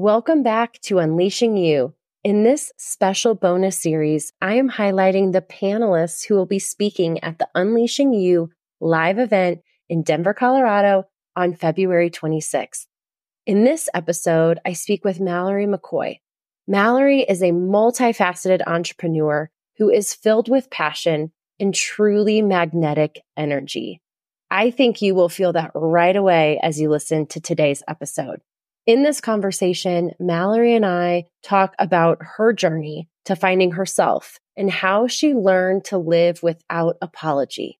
Welcome back to Unleashing You. In this special bonus series, I am highlighting the panelists who will be speaking at the Unleashing You live event in Denver, Colorado on February 26th. In this episode, I speak with Mallory McCoy. Mallory is a multifaceted entrepreneur who is filled with passion and truly magnetic energy. I think you will feel that right away as you listen to today's episode. In this conversation, Mallory and I talk about her journey to finding herself and how she learned to live without apology.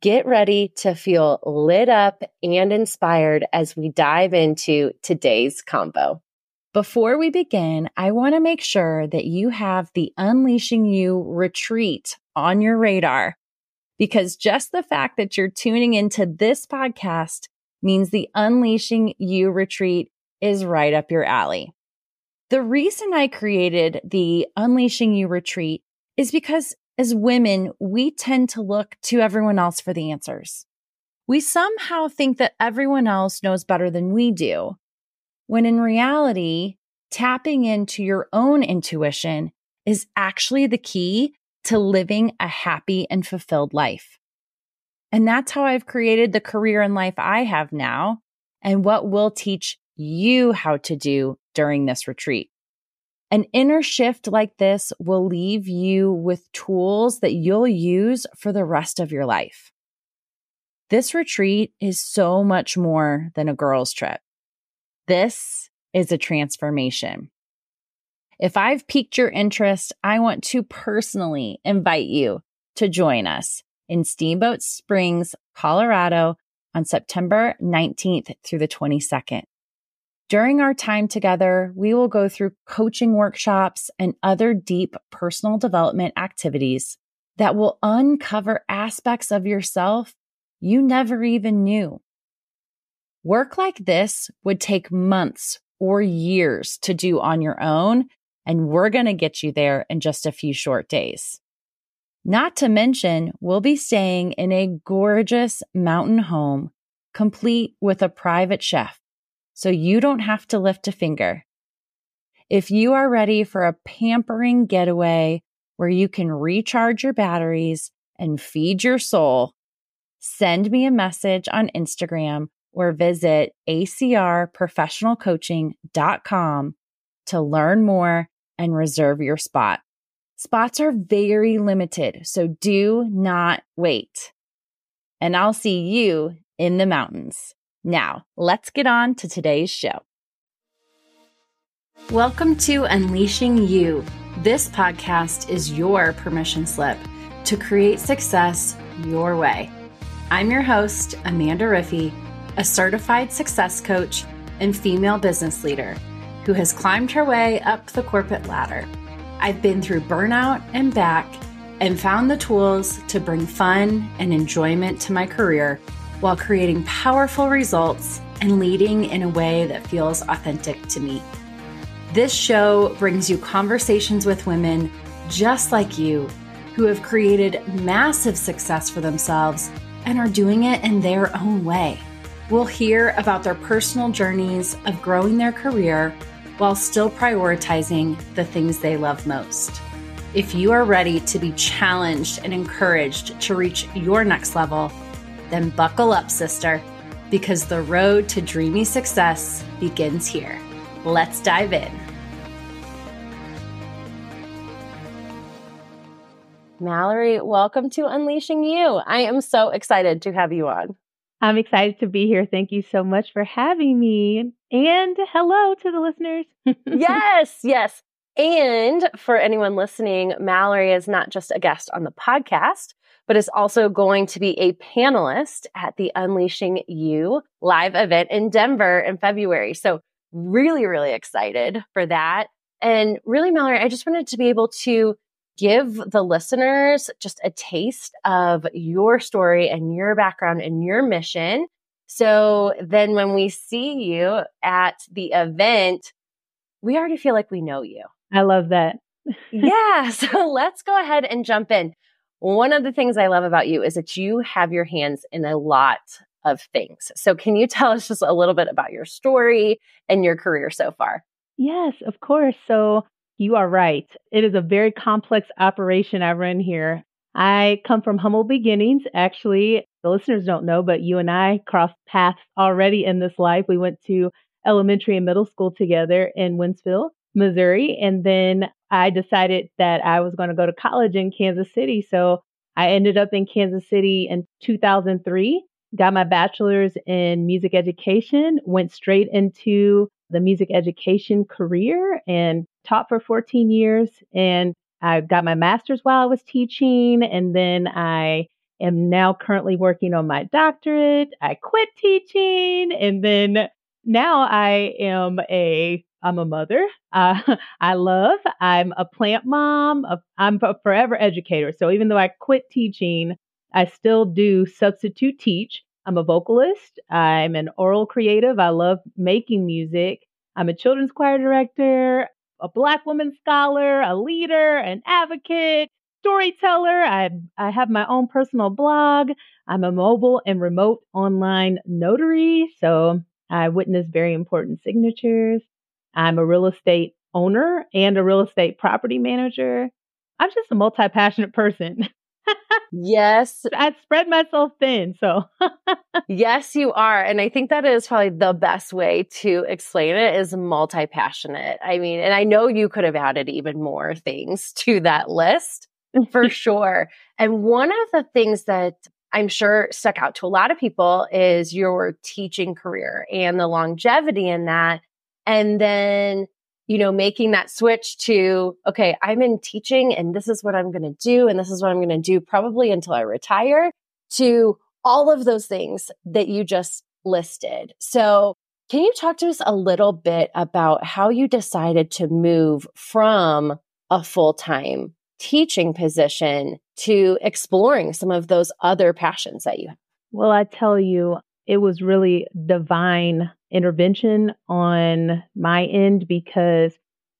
Get ready to feel lit up and inspired as we dive into today's combo. Before we begin, I want to make sure that you have the Unleashing You retreat on your radar because just the fact that you're tuning into this podcast means the Unleashing You retreat is right up your alley. The reason I created the Unleashing You retreat is because as women, we tend to look to everyone else for the answers. We somehow think that everyone else knows better than we do, when in reality, tapping into your own intuition is actually the key to living a happy and fulfilled life. And that's how I've created the career and life I have now and what we'll teach you how to do during this retreat. An inner shift like this will leave you with tools that you'll use for the rest of your life. This retreat is so much more than a girl's trip. This is a transformation. If I've piqued your interest, I want to personally invite you to join us in Steamboat Springs, Colorado on September 19th through the 22nd. During our time together, we will go through coaching workshops and other deep personal development activities that will uncover aspects of yourself you never even knew. Work like this would take months or years to do on your own, and we're going to get you there in just a few short days. Not to mention, we'll be staying in a gorgeous mountain home, complete with a private chef so you don't have to lift a finger. If you are ready for a pampering getaway where you can recharge your batteries and feed your soul, send me a message on Instagram or visit acrprofessionalcoaching.com to learn more and reserve your spot. Spots are very limited, so do not wait. And I'll see you in the mountains. Now, let's get on to today's show. Welcome to Unleashing You. This podcast is your permission slip to create success your way. I'm your host, Amanda Riffee, a certified success coach and female business leader who has climbed her way up the corporate ladder. I've been through burnout and back and found the tools to bring fun and enjoyment to my career while creating powerful results and leading in a way that feels authentic to me. This show brings you conversations with women just like you who have created massive success for themselves and are doing it in their own way. We'll hear about their personal journeys of growing their career while still prioritizing the things they love most. If you are ready to be challenged and encouraged to reach your next level, then buckle up, sister, because the road to dreamy success begins here. Let's dive in. Mallory, welcome to Unleashing You. I am so excited to have you on. I'm excited to be here. Thank you so much for having me. And hello to the listeners. yes, yes. And for anyone listening, Mallory is not just a guest on the podcast, but is also going to be a panelist at the Unleashing You live event in Denver in February. So really, really excited for that. And really, Mallory, I just wanted to be able to give the listeners just a taste of your story and your background and your mission. So then when we see you at the event, we already feel like we know you. I love that. yeah. So let's go ahead and jump in. One of the things I love about you is that you have your hands in a lot of things. So, can you tell us just a little bit about your story and your career so far? Yes, of course. So you are right. It is a very complex operation I run here. I come from humble beginnings. Actually, the listeners don't know, but you and I crossed paths already in this life. We went to elementary and middle school together in Wentzville, Missouri. And then I decided that I was going to go to college in Kansas City. So I ended up in Kansas City in 2003, got my bachelor's in music education, went straight into the music education career and taught for 14 years. And I got my master's while I was teaching, and then I am now currently working on my doctorate. I quit teaching, and then now I am a I'm a mother. Uh, I love. I'm a plant mom. A, I'm a forever educator. So even though I quit teaching, I still do substitute teach. I'm a vocalist. I'm an oral creative. I love making music. I'm a children's choir director a black woman scholar, a leader, an advocate, storyteller. I, I have my own personal blog. I'm a mobile and remote online notary. So I witness very important signatures. I'm a real estate owner and a real estate property manager. I'm just a multi passionate person. yes. I spread myself thin. So, yes, you are. And I think that is probably the best way to explain it is multi passionate. I mean, and I know you could have added even more things to that list for sure. And one of the things that I'm sure stuck out to a lot of people is your teaching career and the longevity in that. And then you know, making that switch to, okay, I'm in teaching and this is what I'm going to do. And this is what I'm going to do probably until I retire to all of those things that you just listed. So can you talk to us a little bit about how you decided to move from a full time teaching position to exploring some of those other passions that you have? Well, I tell you, it was really divine intervention on my end because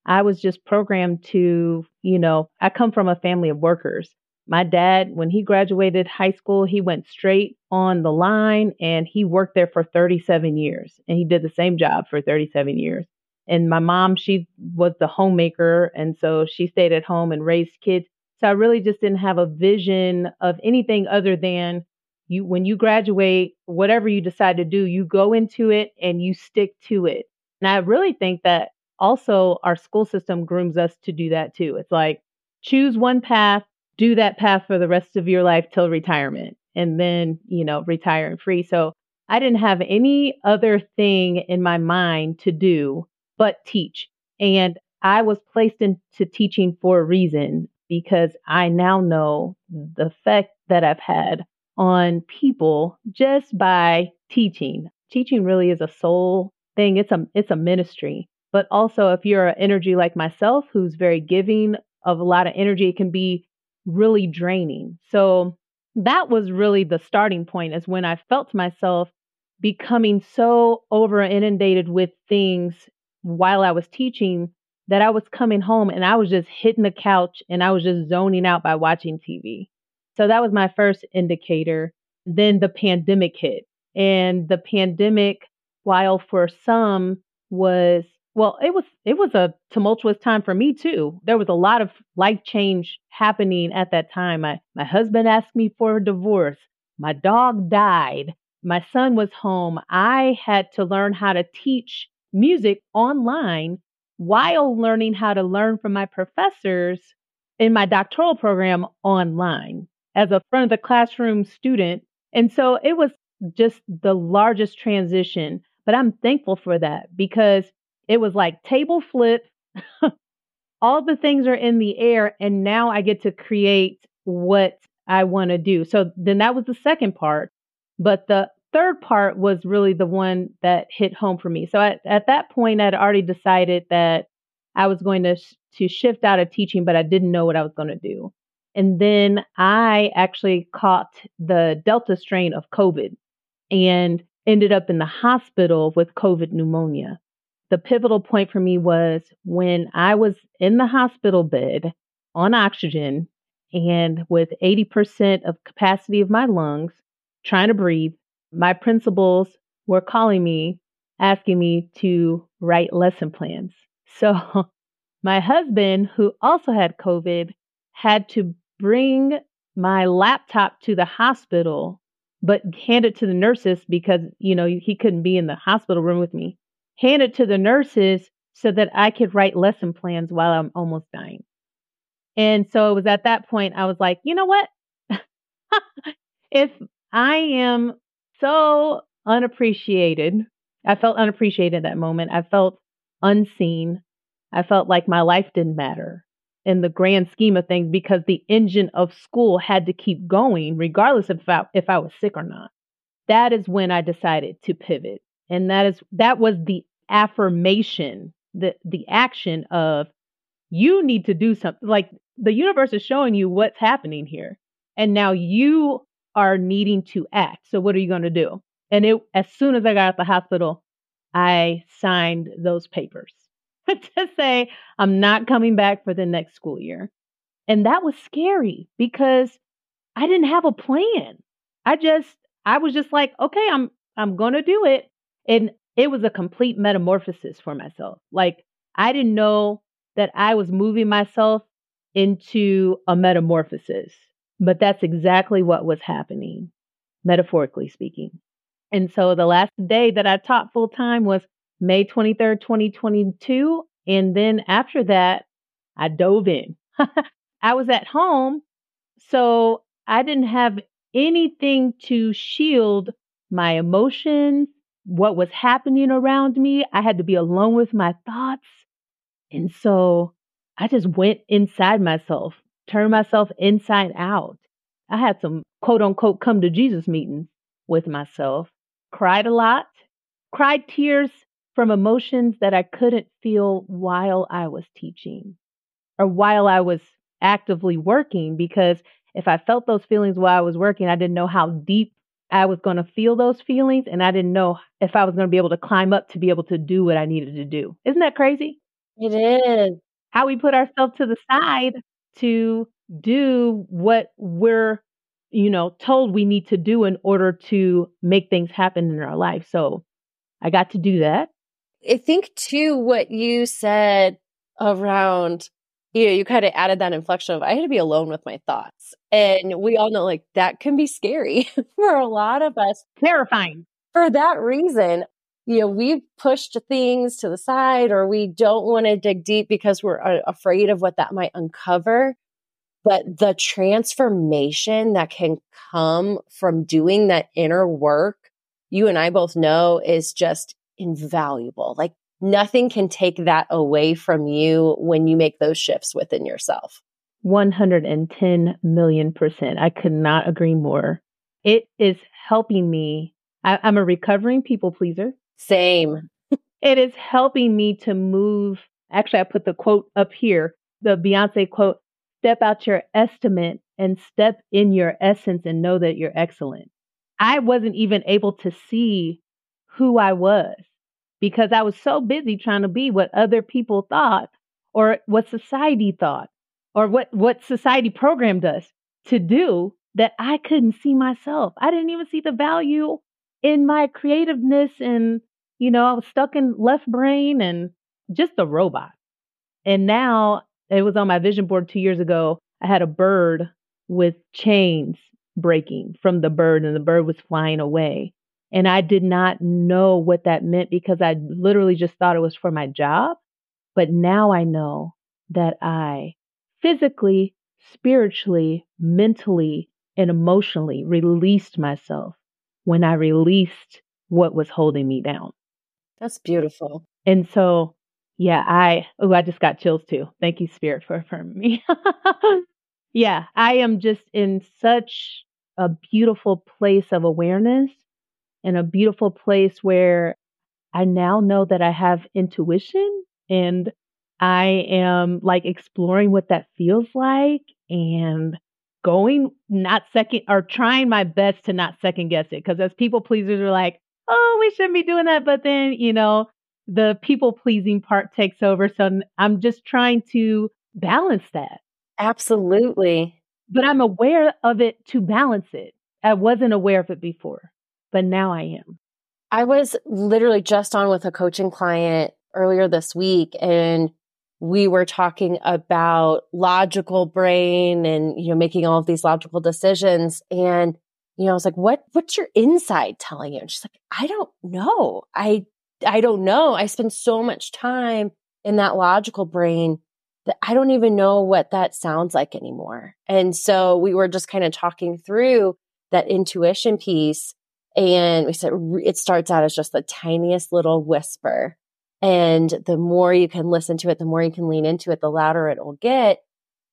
I was just programmed to, you know, I come from a family of workers. My dad, when he graduated high school, he went straight on the line and he worked there for 37 years and he did the same job for 37 years. And my mom, she was the homemaker. And so she stayed at home and raised kids. So I really just didn't have a vision of anything other than you when you graduate whatever you decide to do you go into it and you stick to it. And i really think that also our school system grooms us to do that too. It's like choose one path do that path for the rest of your life till retirement and then you know retire and free. So i didn't have any other thing in my mind to do but teach. And i was placed into teaching for a reason because i now know the effect that i've had on people just by teaching. Teaching really is a soul thing. It's a it's a ministry. But also if you're an energy like myself who's very giving of a lot of energy, it can be really draining. So that was really the starting point is when I felt myself becoming so over inundated with things while I was teaching that I was coming home and I was just hitting the couch and I was just zoning out by watching TV. So that was my first indicator. Then the pandemic hit. And the pandemic, while for some was well, it was it was a tumultuous time for me too. There was a lot of life change happening at that time. My my husband asked me for a divorce. My dog died. My son was home. I had to learn how to teach music online while learning how to learn from my professors in my doctoral program online as a front of the classroom student. And so it was just the largest transition. But I'm thankful for that because it was like table flip. All the things are in the air, and now I get to create what I want to do. So then that was the second part. But the third part was really the one that hit home for me. So at, at that point, I'd already decided that I was going to, sh- to shift out of teaching, but I didn't know what I was going to do. And then I actually caught the Delta strain of COVID and ended up in the hospital with COVID pneumonia. The pivotal point for me was when I was in the hospital bed on oxygen and with 80% of capacity of my lungs, trying to breathe, my principals were calling me, asking me to write lesson plans. So my husband, who also had COVID, had to bring my laptop to the hospital, but hand it to the nurses because, you know, he couldn't be in the hospital room with me. Hand it to the nurses so that I could write lesson plans while I'm almost dying. And so it was at that point I was like, you know what? if I am so unappreciated, I felt unappreciated at that moment. I felt unseen. I felt like my life didn't matter in the grand scheme of things because the engine of school had to keep going regardless of if I, if I was sick or not. That is when I decided to pivot. And that is that was the affirmation, the the action of you need to do something. Like the universe is showing you what's happening here. And now you are needing to act. So what are you going to do? And it as soon as I got out the hospital, I signed those papers to say I'm not coming back for the next school year. And that was scary because I didn't have a plan. I just I was just like, okay, I'm I'm going to do it. And it was a complete metamorphosis for myself. Like I didn't know that I was moving myself into a metamorphosis, but that's exactly what was happening, metaphorically speaking. And so the last day that I taught full time was May 23rd, 2022. And then after that, I dove in. I was at home, so I didn't have anything to shield my emotions, what was happening around me. I had to be alone with my thoughts. And so I just went inside myself, turned myself inside out. I had some quote unquote come to Jesus meetings with myself, cried a lot, cried tears from emotions that I couldn't feel while I was teaching or while I was actively working. Because if I felt those feelings while I was working, I didn't know how deep I was going to feel those feelings. And I didn't know if I was going to be able to climb up to be able to do what I needed to do. Isn't that crazy? It is. How we put ourselves to the side to do what we're, you know, told we need to do in order to make things happen in our life. So I got to do that. I think too what you said around you know, you kind of added that inflection of I had to be alone with my thoughts. And we all know like that can be scary for a lot of us. Terrifying. For that reason, you know, we've pushed things to the side or we don't want to dig deep because we're uh, afraid of what that might uncover. But the transformation that can come from doing that inner work, you and I both know is just invaluable. Like nothing can take that away from you when you make those shifts within yourself. 110 million percent. I could not agree more. It is helping me. I, am a recovering people pleaser. Same. it is helping me to move. Actually, I put the quote up here the Beyonce quote step out your estimate and step in your essence and know that you're excellent. I wasn't even able to see who I was because I was so busy trying to be what other people thought or what society thought or what, what society programmed us to do that I couldn't see myself. I didn't even see the value in my creativeness and, you know, I was stuck in left brain and just a robot. And now it was on my vision board two years ago. I had a bird with chains breaking from the bird and the bird was flying away. And I did not know what that meant because I literally just thought it was for my job. But now I know that I physically, spiritually, mentally, and emotionally released myself when I released what was holding me down. That's beautiful. And so, yeah, I, oh, I just got chills too. Thank you, Spirit, for affirming me. yeah, I am just in such a beautiful place of awareness in a beautiful place where I now know that I have intuition and I am like exploring what that feels like and going not second or trying my best to not second guess it. Cause as people pleasers are like, oh, we shouldn't be doing that. But then, you know, the people pleasing part takes over. So I'm just trying to balance that. Absolutely. But I'm aware of it to balance it. I wasn't aware of it before but now I am. I was literally just on with a coaching client earlier this week and we were talking about logical brain and you know making all of these logical decisions. And you know I was like what what's your inside telling you? And she's like I don't know. I I don't know. I spend so much time in that logical brain that I don't even know what that sounds like anymore. And so we were just kind of talking through that intuition piece and we said it starts out as just the tiniest little whisper and the more you can listen to it, the more you can lean into it, the louder it will get.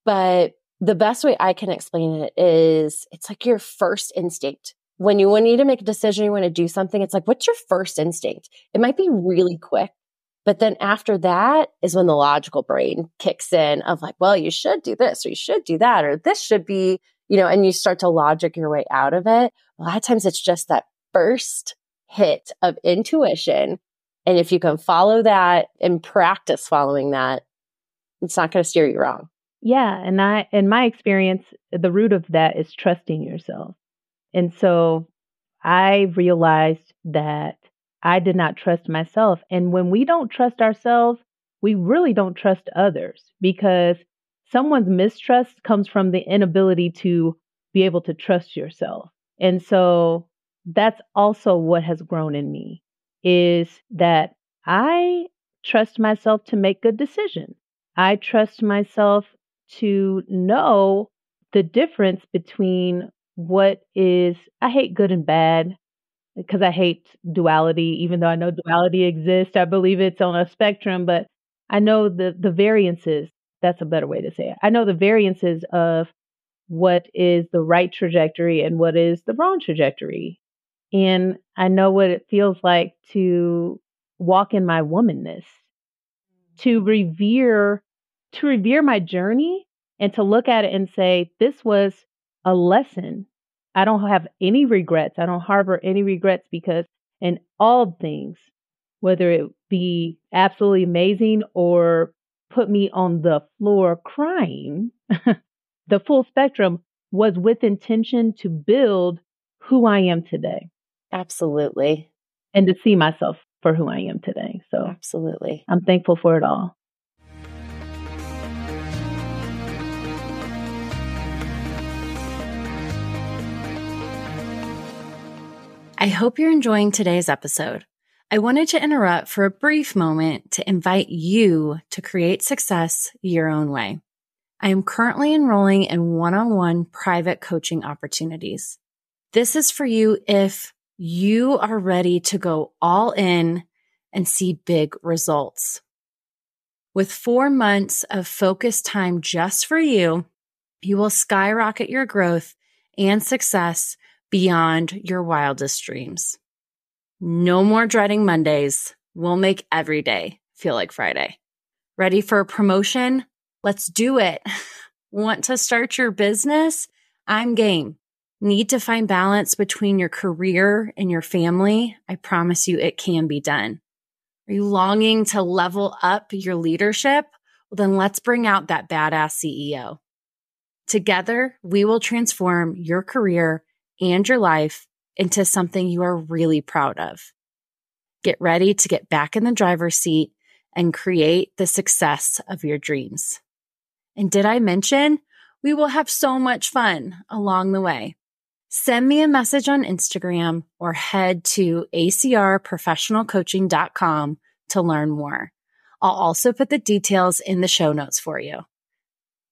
But the best way I can explain it is it's like your first instinct. When you need to make a decision, you want to do something, it's like, what's your first instinct? It might be really quick. But then after that is when the logical brain kicks in of like, well, you should do this or you should do that, or this should be, you know, and you start to logic your way out of it. A lot of times it's just that first hit of intuition and if you can follow that and practice following that, it's not going to steer you wrong. Yeah. And I, in my experience, the root of that is trusting yourself. And so I realized that I did not trust myself. And when we don't trust ourselves, we really don't trust others because someone's mistrust comes from the inability to be able to trust yourself. And so that's also what has grown in me is that I trust myself to make good decisions. I trust myself to know the difference between what is, I hate good and bad because I hate duality, even though I know duality exists. I believe it's on a spectrum, but I know the, the variances. That's a better way to say it. I know the variances of what is the right trajectory and what is the wrong trajectory. And I know what it feels like to walk in my womanness, to mm-hmm. revere, to revere my journey and to look at it and say, this was a lesson. I don't have any regrets. I don't harbor any regrets because in all things, whether it be absolutely amazing or put me on the floor crying, the full spectrum was with intention to build who I am today. Absolutely. And to see myself for who I am today. So, absolutely. I'm thankful for it all. I hope you're enjoying today's episode. I wanted to interrupt for a brief moment to invite you to create success your own way. I am currently enrolling in one on one private coaching opportunities. This is for you if you are ready to go all in and see big results. With four months of focused time just for you, you will skyrocket your growth and success beyond your wildest dreams. No more dreading Mondays. We'll make every day feel like Friday. Ready for a promotion? Let's do it. Want to start your business? I'm game. Need to find balance between your career and your family? I promise you it can be done. Are you longing to level up your leadership? Well, then let's bring out that badass CEO. Together, we will transform your career and your life into something you are really proud of. Get ready to get back in the driver's seat and create the success of your dreams. And did I mention we will have so much fun along the way? Send me a message on Instagram or head to acrprofessionalcoaching.com to learn more. I'll also put the details in the show notes for you.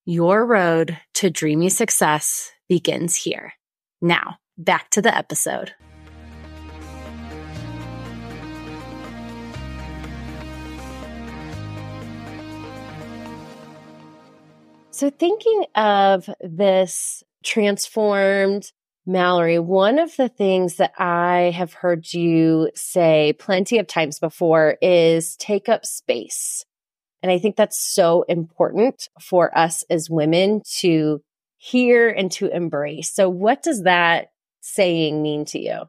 Your road to dreamy success begins here. Now, back to the episode. So, thinking of this transformed Mallory, one of the things that I have heard you say plenty of times before is take up space. And I think that's so important for us as women to hear and to embrace. So, what does that saying mean to you?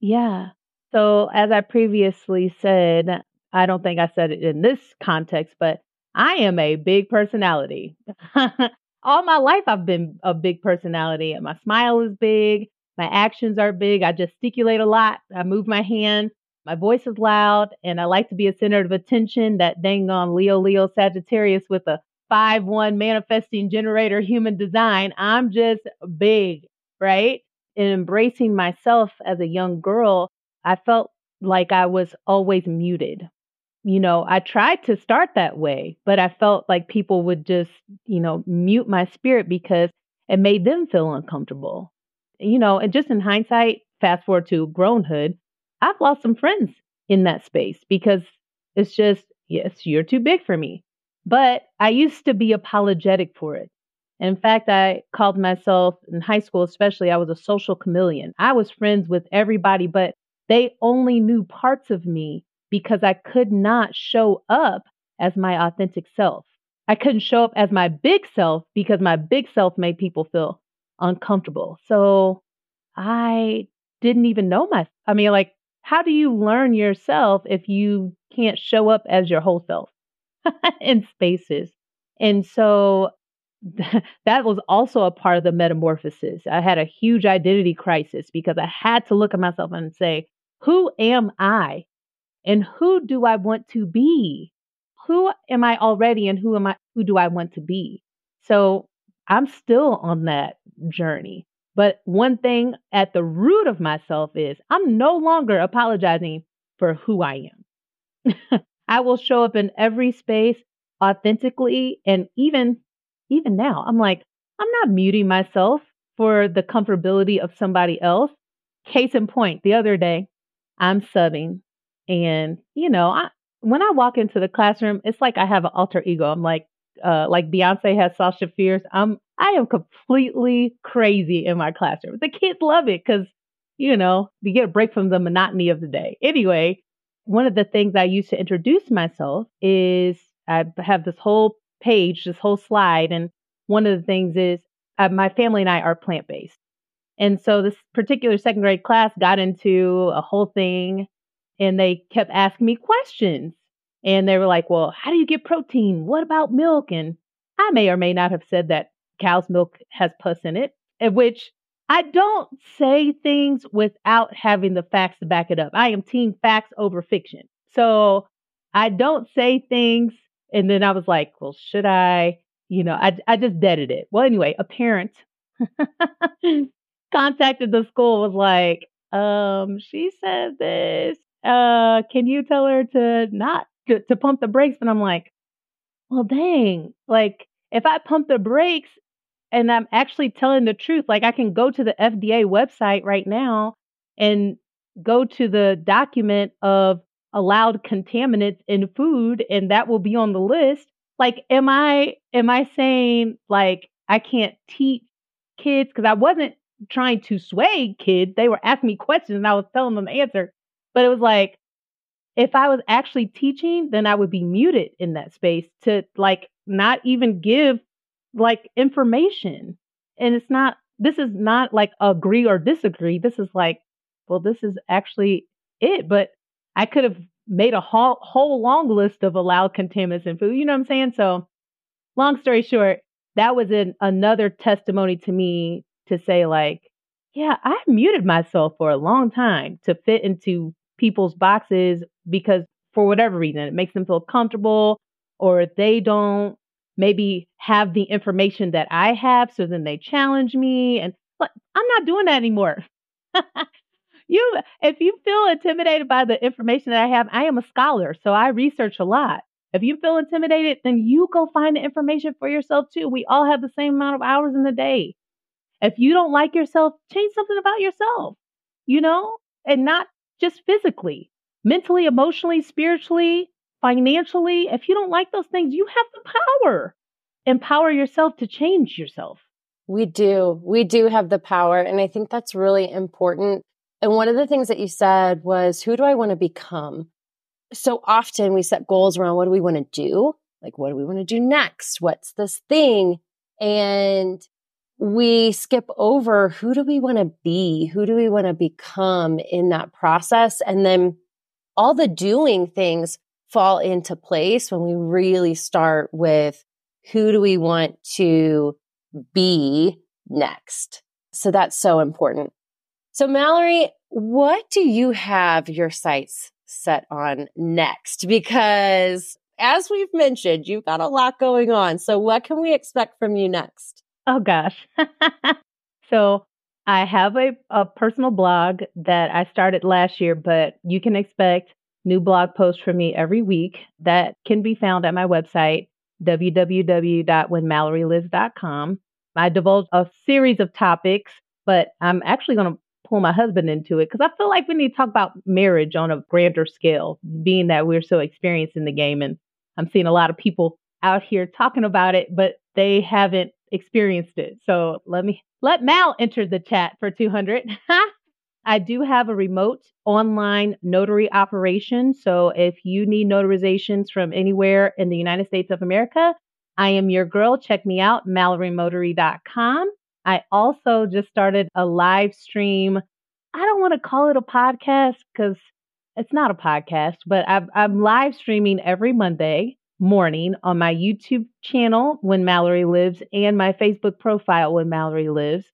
Yeah. So, as I previously said, I don't think I said it in this context, but I am a big personality. all my life I've been a big personality. My smile is big. My actions are big. I gesticulate a lot. I move my hand. my voice is loud and I like to be a center of attention. That dang on Leo, Leo, Sagittarius with a 5 1 manifesting generator human design. I'm just big, right? In embracing myself as a young girl, I felt like I was always muted. You know, I tried to start that way, but I felt like people would just, you know, mute my spirit because it made them feel uncomfortable. You know, and just in hindsight, fast forward to grownhood, I've lost some friends in that space because it's just, yes, you're too big for me. But I used to be apologetic for it. In fact, I called myself in high school, especially, I was a social chameleon. I was friends with everybody, but they only knew parts of me because I could not show up as my authentic self. I couldn't show up as my big self because my big self made people feel uncomfortable. So I didn't even know my, I mean, like, how do you learn yourself if you can't show up as your whole self in spaces? And so that was also a part of the metamorphosis. I had a huge identity crisis because I had to look at myself and say, who am I? And who do I want to be? Who am I already and who am I who do I want to be? So I'm still on that journey. But one thing at the root of myself is I'm no longer apologizing for who I am. I will show up in every space authentically and even even now I'm like I'm not muting myself for the comfortability of somebody else. Case in point, the other day I'm subbing and you know, I when I walk into the classroom, it's like I have an alter ego. I'm like uh like Beyonce has Sasha Fierce. I'm I am completely crazy in my classroom. The kids love it because, you know, you get a break from the monotony of the day. Anyway, one of the things I use to introduce myself is I have this whole page, this whole slide. And one of the things is uh, my family and I are plant based. And so this particular second grade class got into a whole thing and they kept asking me questions. And they were like, well, how do you get protein? What about milk? And I may or may not have said that cow's milk has pus in it, in which I don't say things without having the facts to back it up. I am team facts over fiction. So I don't say things and then I was like, well, should I? You know, I, I just deaded it. Well, anyway, a parent contacted the school, was like, um, she said this. Uh, can you tell her to not to, to pump the brakes? And I'm like, well, dang, like if I pump the brakes, and I'm actually telling the truth. Like I can go to the FDA website right now and go to the document of allowed contaminants in food and that will be on the list. Like am I am I saying like I can't teach kids cuz I wasn't trying to sway kids. They were asking me questions and I was telling them the answer. But it was like if I was actually teaching, then I would be muted in that space to like not even give like information. And it's not, this is not like agree or disagree. This is like, well, this is actually it. But I could have made a whole, whole long list of allowed contaminants in food. You know what I'm saying? So, long story short, that was an, another testimony to me to say, like, yeah, I muted myself for a long time to fit into people's boxes because for whatever reason, it makes them feel comfortable or they don't maybe have the information that I have. So then they challenge me. And I'm not doing that anymore. you, if you feel intimidated by the information that I have, I am a scholar. So I research a lot. If you feel intimidated, then you go find the information for yourself too. We all have the same amount of hours in the day. If you don't like yourself, change something about yourself, you know, and not just physically, mentally, emotionally, spiritually, financially, if you don't like those things, you have the power. Empower yourself to change yourself. We do. We do have the power. And I think that's really important. And one of the things that you said was, who do I want to become? So often we set goals around what do we want to do? Like, what do we want to do next? What's this thing? And we skip over who do we want to be? Who do we want to become in that process? And then all the doing things fall into place when we really start with who do we want to be next? So that's so important. So Mallory, what do you have your sights set on next? Because as we've mentioned, you've got a lot going on. So, what can we expect from you next? Oh, gosh. so, I have a, a personal blog that I started last year, but you can expect new blog posts from me every week that can be found at my website, www.whenmallorylives.com. I divulge a series of topics, but I'm actually going to pull my husband into it because I feel like we need to talk about marriage on a grander scale, being that we're so experienced in the game. And I'm seeing a lot of people out here talking about it, but they haven't experienced it. So let me let Mal enter the chat for 200. I do have a remote online notary operation. So if you need notarizations from anywhere in the United States of America, I am your girl. Check me out, MalloryNotary.com. I also just started a live stream. I don't want to call it a podcast because it's not a podcast, but i am live streaming every Monday morning on my YouTube channel, When Mallory Lives, and my Facebook profile, When Mallory Lives.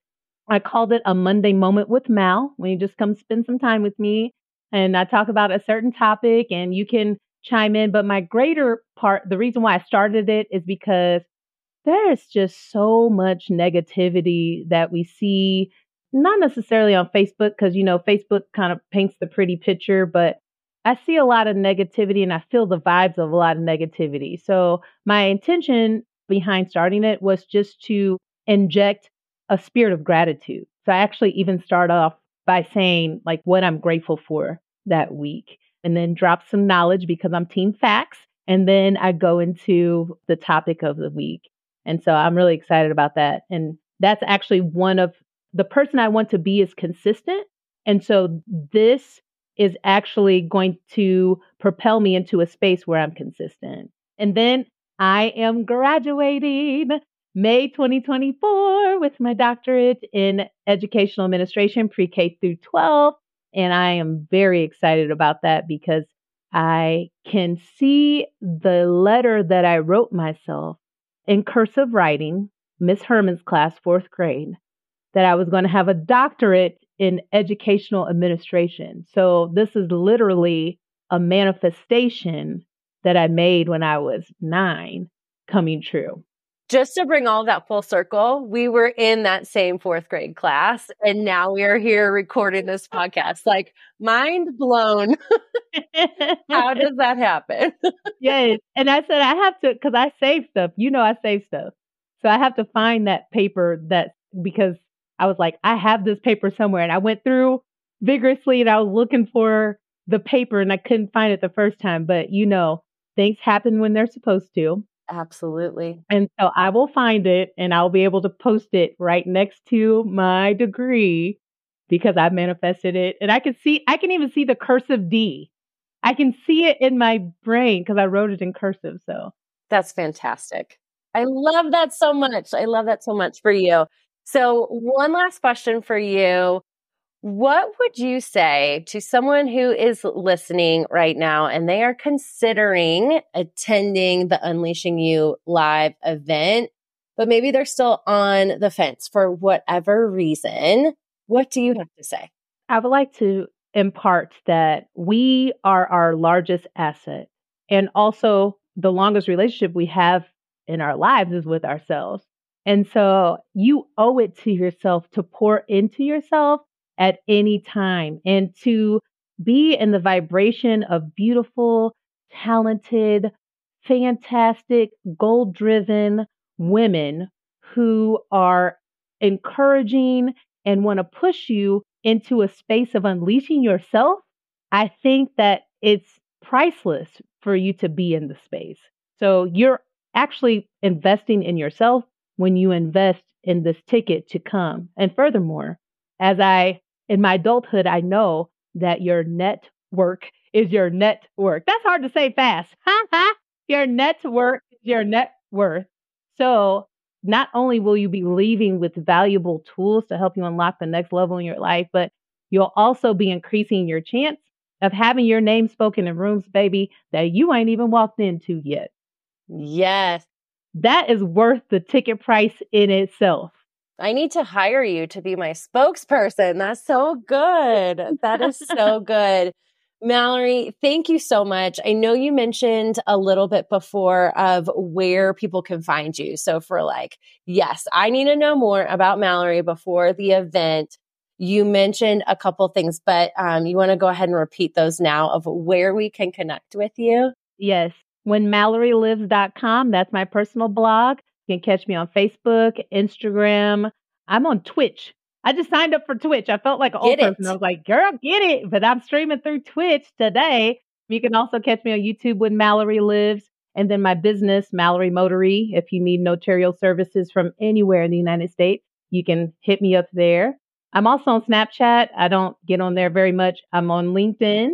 I called it a Monday moment with Mal, when you just come spend some time with me and I talk about a certain topic and you can chime in. But my greater part, the reason why I started it is because there's just so much negativity that we see, not necessarily on Facebook, because, you know, Facebook kind of paints the pretty picture, but I see a lot of negativity and I feel the vibes of a lot of negativity. So my intention behind starting it was just to inject a spirit of gratitude. So I actually even start off by saying like what I'm grateful for that week and then drop some knowledge because I'm team facts. And then I go into the topic of the week. And so I'm really excited about that. And that's actually one of the person I want to be is consistent. And so this is actually going to propel me into a space where I'm consistent. And then I am graduating May 2024 with my doctorate in educational administration, pre K through 12. And I am very excited about that because I can see the letter that I wrote myself in cursive writing, Miss Herman's class, fourth grade, that I was going to have a doctorate in educational administration. So this is literally a manifestation that I made when I was nine coming true just to bring all that full circle, we were in that same fourth grade class and now we are here recording this podcast. Like mind blown. How does that happen? yes. And I said, I have to, cause I save stuff. You know, I save stuff. So I have to find that paper that because I was like, I have this paper somewhere. And I went through vigorously and I was looking for the paper and I couldn't find it the first time. But you know, things happen when they're supposed to. Absolutely. And so I will find it and I'll be able to post it right next to my degree because I manifested it. And I can see, I can even see the cursive D. I can see it in my brain because I wrote it in cursive. So that's fantastic. I love that so much. I love that so much for you. So, one last question for you. What would you say to someone who is listening right now and they are considering attending the Unleashing You live event, but maybe they're still on the fence for whatever reason? What do you have to say? I would like to impart that we are our largest asset and also the longest relationship we have in our lives is with ourselves. And so you owe it to yourself to pour into yourself at any time and to be in the vibration of beautiful, talented, fantastic, goal driven women who are encouraging and want to push you into a space of unleashing yourself, I think that it's priceless for you to be in the space. So you're actually investing in yourself when you invest in this ticket to come. And furthermore, as I in my adulthood, I know that your network is your net worth. That's hard to say fast. Huh? Your network is your net worth. So not only will you be leaving with valuable tools to help you unlock the next level in your life, but you'll also be increasing your chance of having your name spoken in rooms, baby, that you ain't even walked into yet. Yes. That is worth the ticket price in itself. I need to hire you to be my spokesperson. That's so good. That is so good. Mallory, thank you so much. I know you mentioned a little bit before of where people can find you. So, for like, yes, I need to know more about Mallory before the event. You mentioned a couple things, but um, you want to go ahead and repeat those now of where we can connect with you? Yes. When MalloryLives.com, that's my personal blog. You can catch me on Facebook, Instagram. I'm on Twitch. I just signed up for Twitch. I felt like an old person. I was like, girl, get it. But I'm streaming through Twitch today. You can also catch me on YouTube when Mallory lives. And then my business, Mallory Notary. If you need notarial services from anywhere in the United States, you can hit me up there. I'm also on Snapchat. I don't get on there very much. I'm on LinkedIn.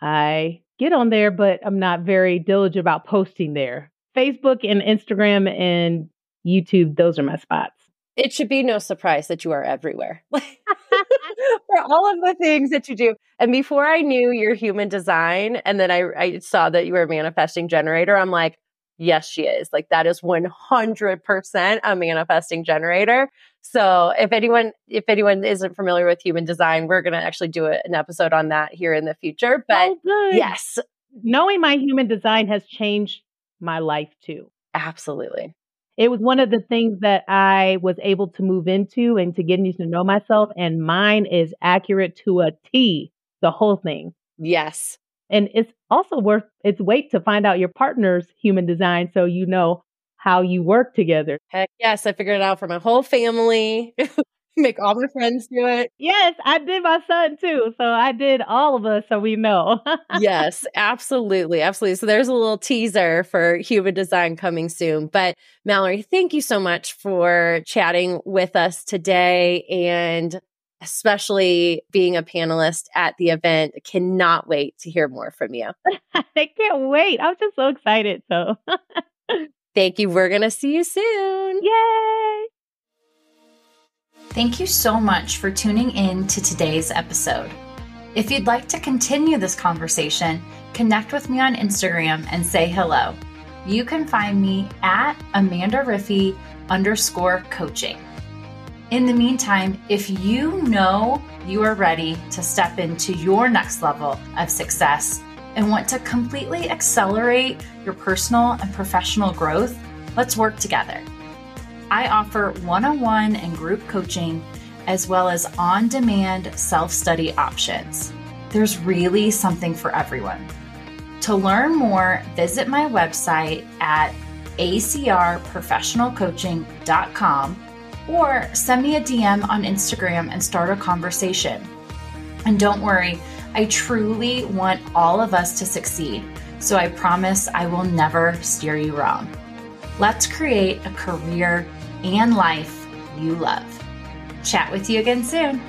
I get on there, but I'm not very diligent about posting there. Facebook and Instagram and YouTube, those are my spots. It should be no surprise that you are everywhere for all of the things that you do. And before I knew your human design, and then I, I saw that you were a manifesting generator, I'm like, yes, she is. Like that is 100% a manifesting generator. So if anyone, if anyone isn't familiar with human design, we're going to actually do a, an episode on that here in the future. But oh, yes, knowing my human design has changed my life too. Absolutely. It was one of the things that I was able to move into and to getting to know myself. And mine is accurate to a T, the whole thing. Yes. And it's also worth its weight to find out your partner's human design so you know how you work together. Heck yes, I figured it out for my whole family. Make all my friends do it. Yes, I did my son too. So I did all of us so we know. yes, absolutely. Absolutely. So there's a little teaser for human design coming soon. But Mallory, thank you so much for chatting with us today and especially being a panelist at the event. Cannot wait to hear more from you. I can't wait. I'm just so excited. So thank you. We're going to see you soon. Yay. Thank you so much for tuning in to today's episode. If you'd like to continue this conversation, connect with me on Instagram and say hello. You can find me at Amanda Riffee underscore coaching. In the meantime, if you know you are ready to step into your next level of success and want to completely accelerate your personal and professional growth, let's work together. I offer one on one and group coaching, as well as on demand self study options. There's really something for everyone. To learn more, visit my website at acrprofessionalcoaching.com or send me a DM on Instagram and start a conversation. And don't worry, I truly want all of us to succeed, so I promise I will never steer you wrong. Let's create a career and life you love. Chat with you again soon.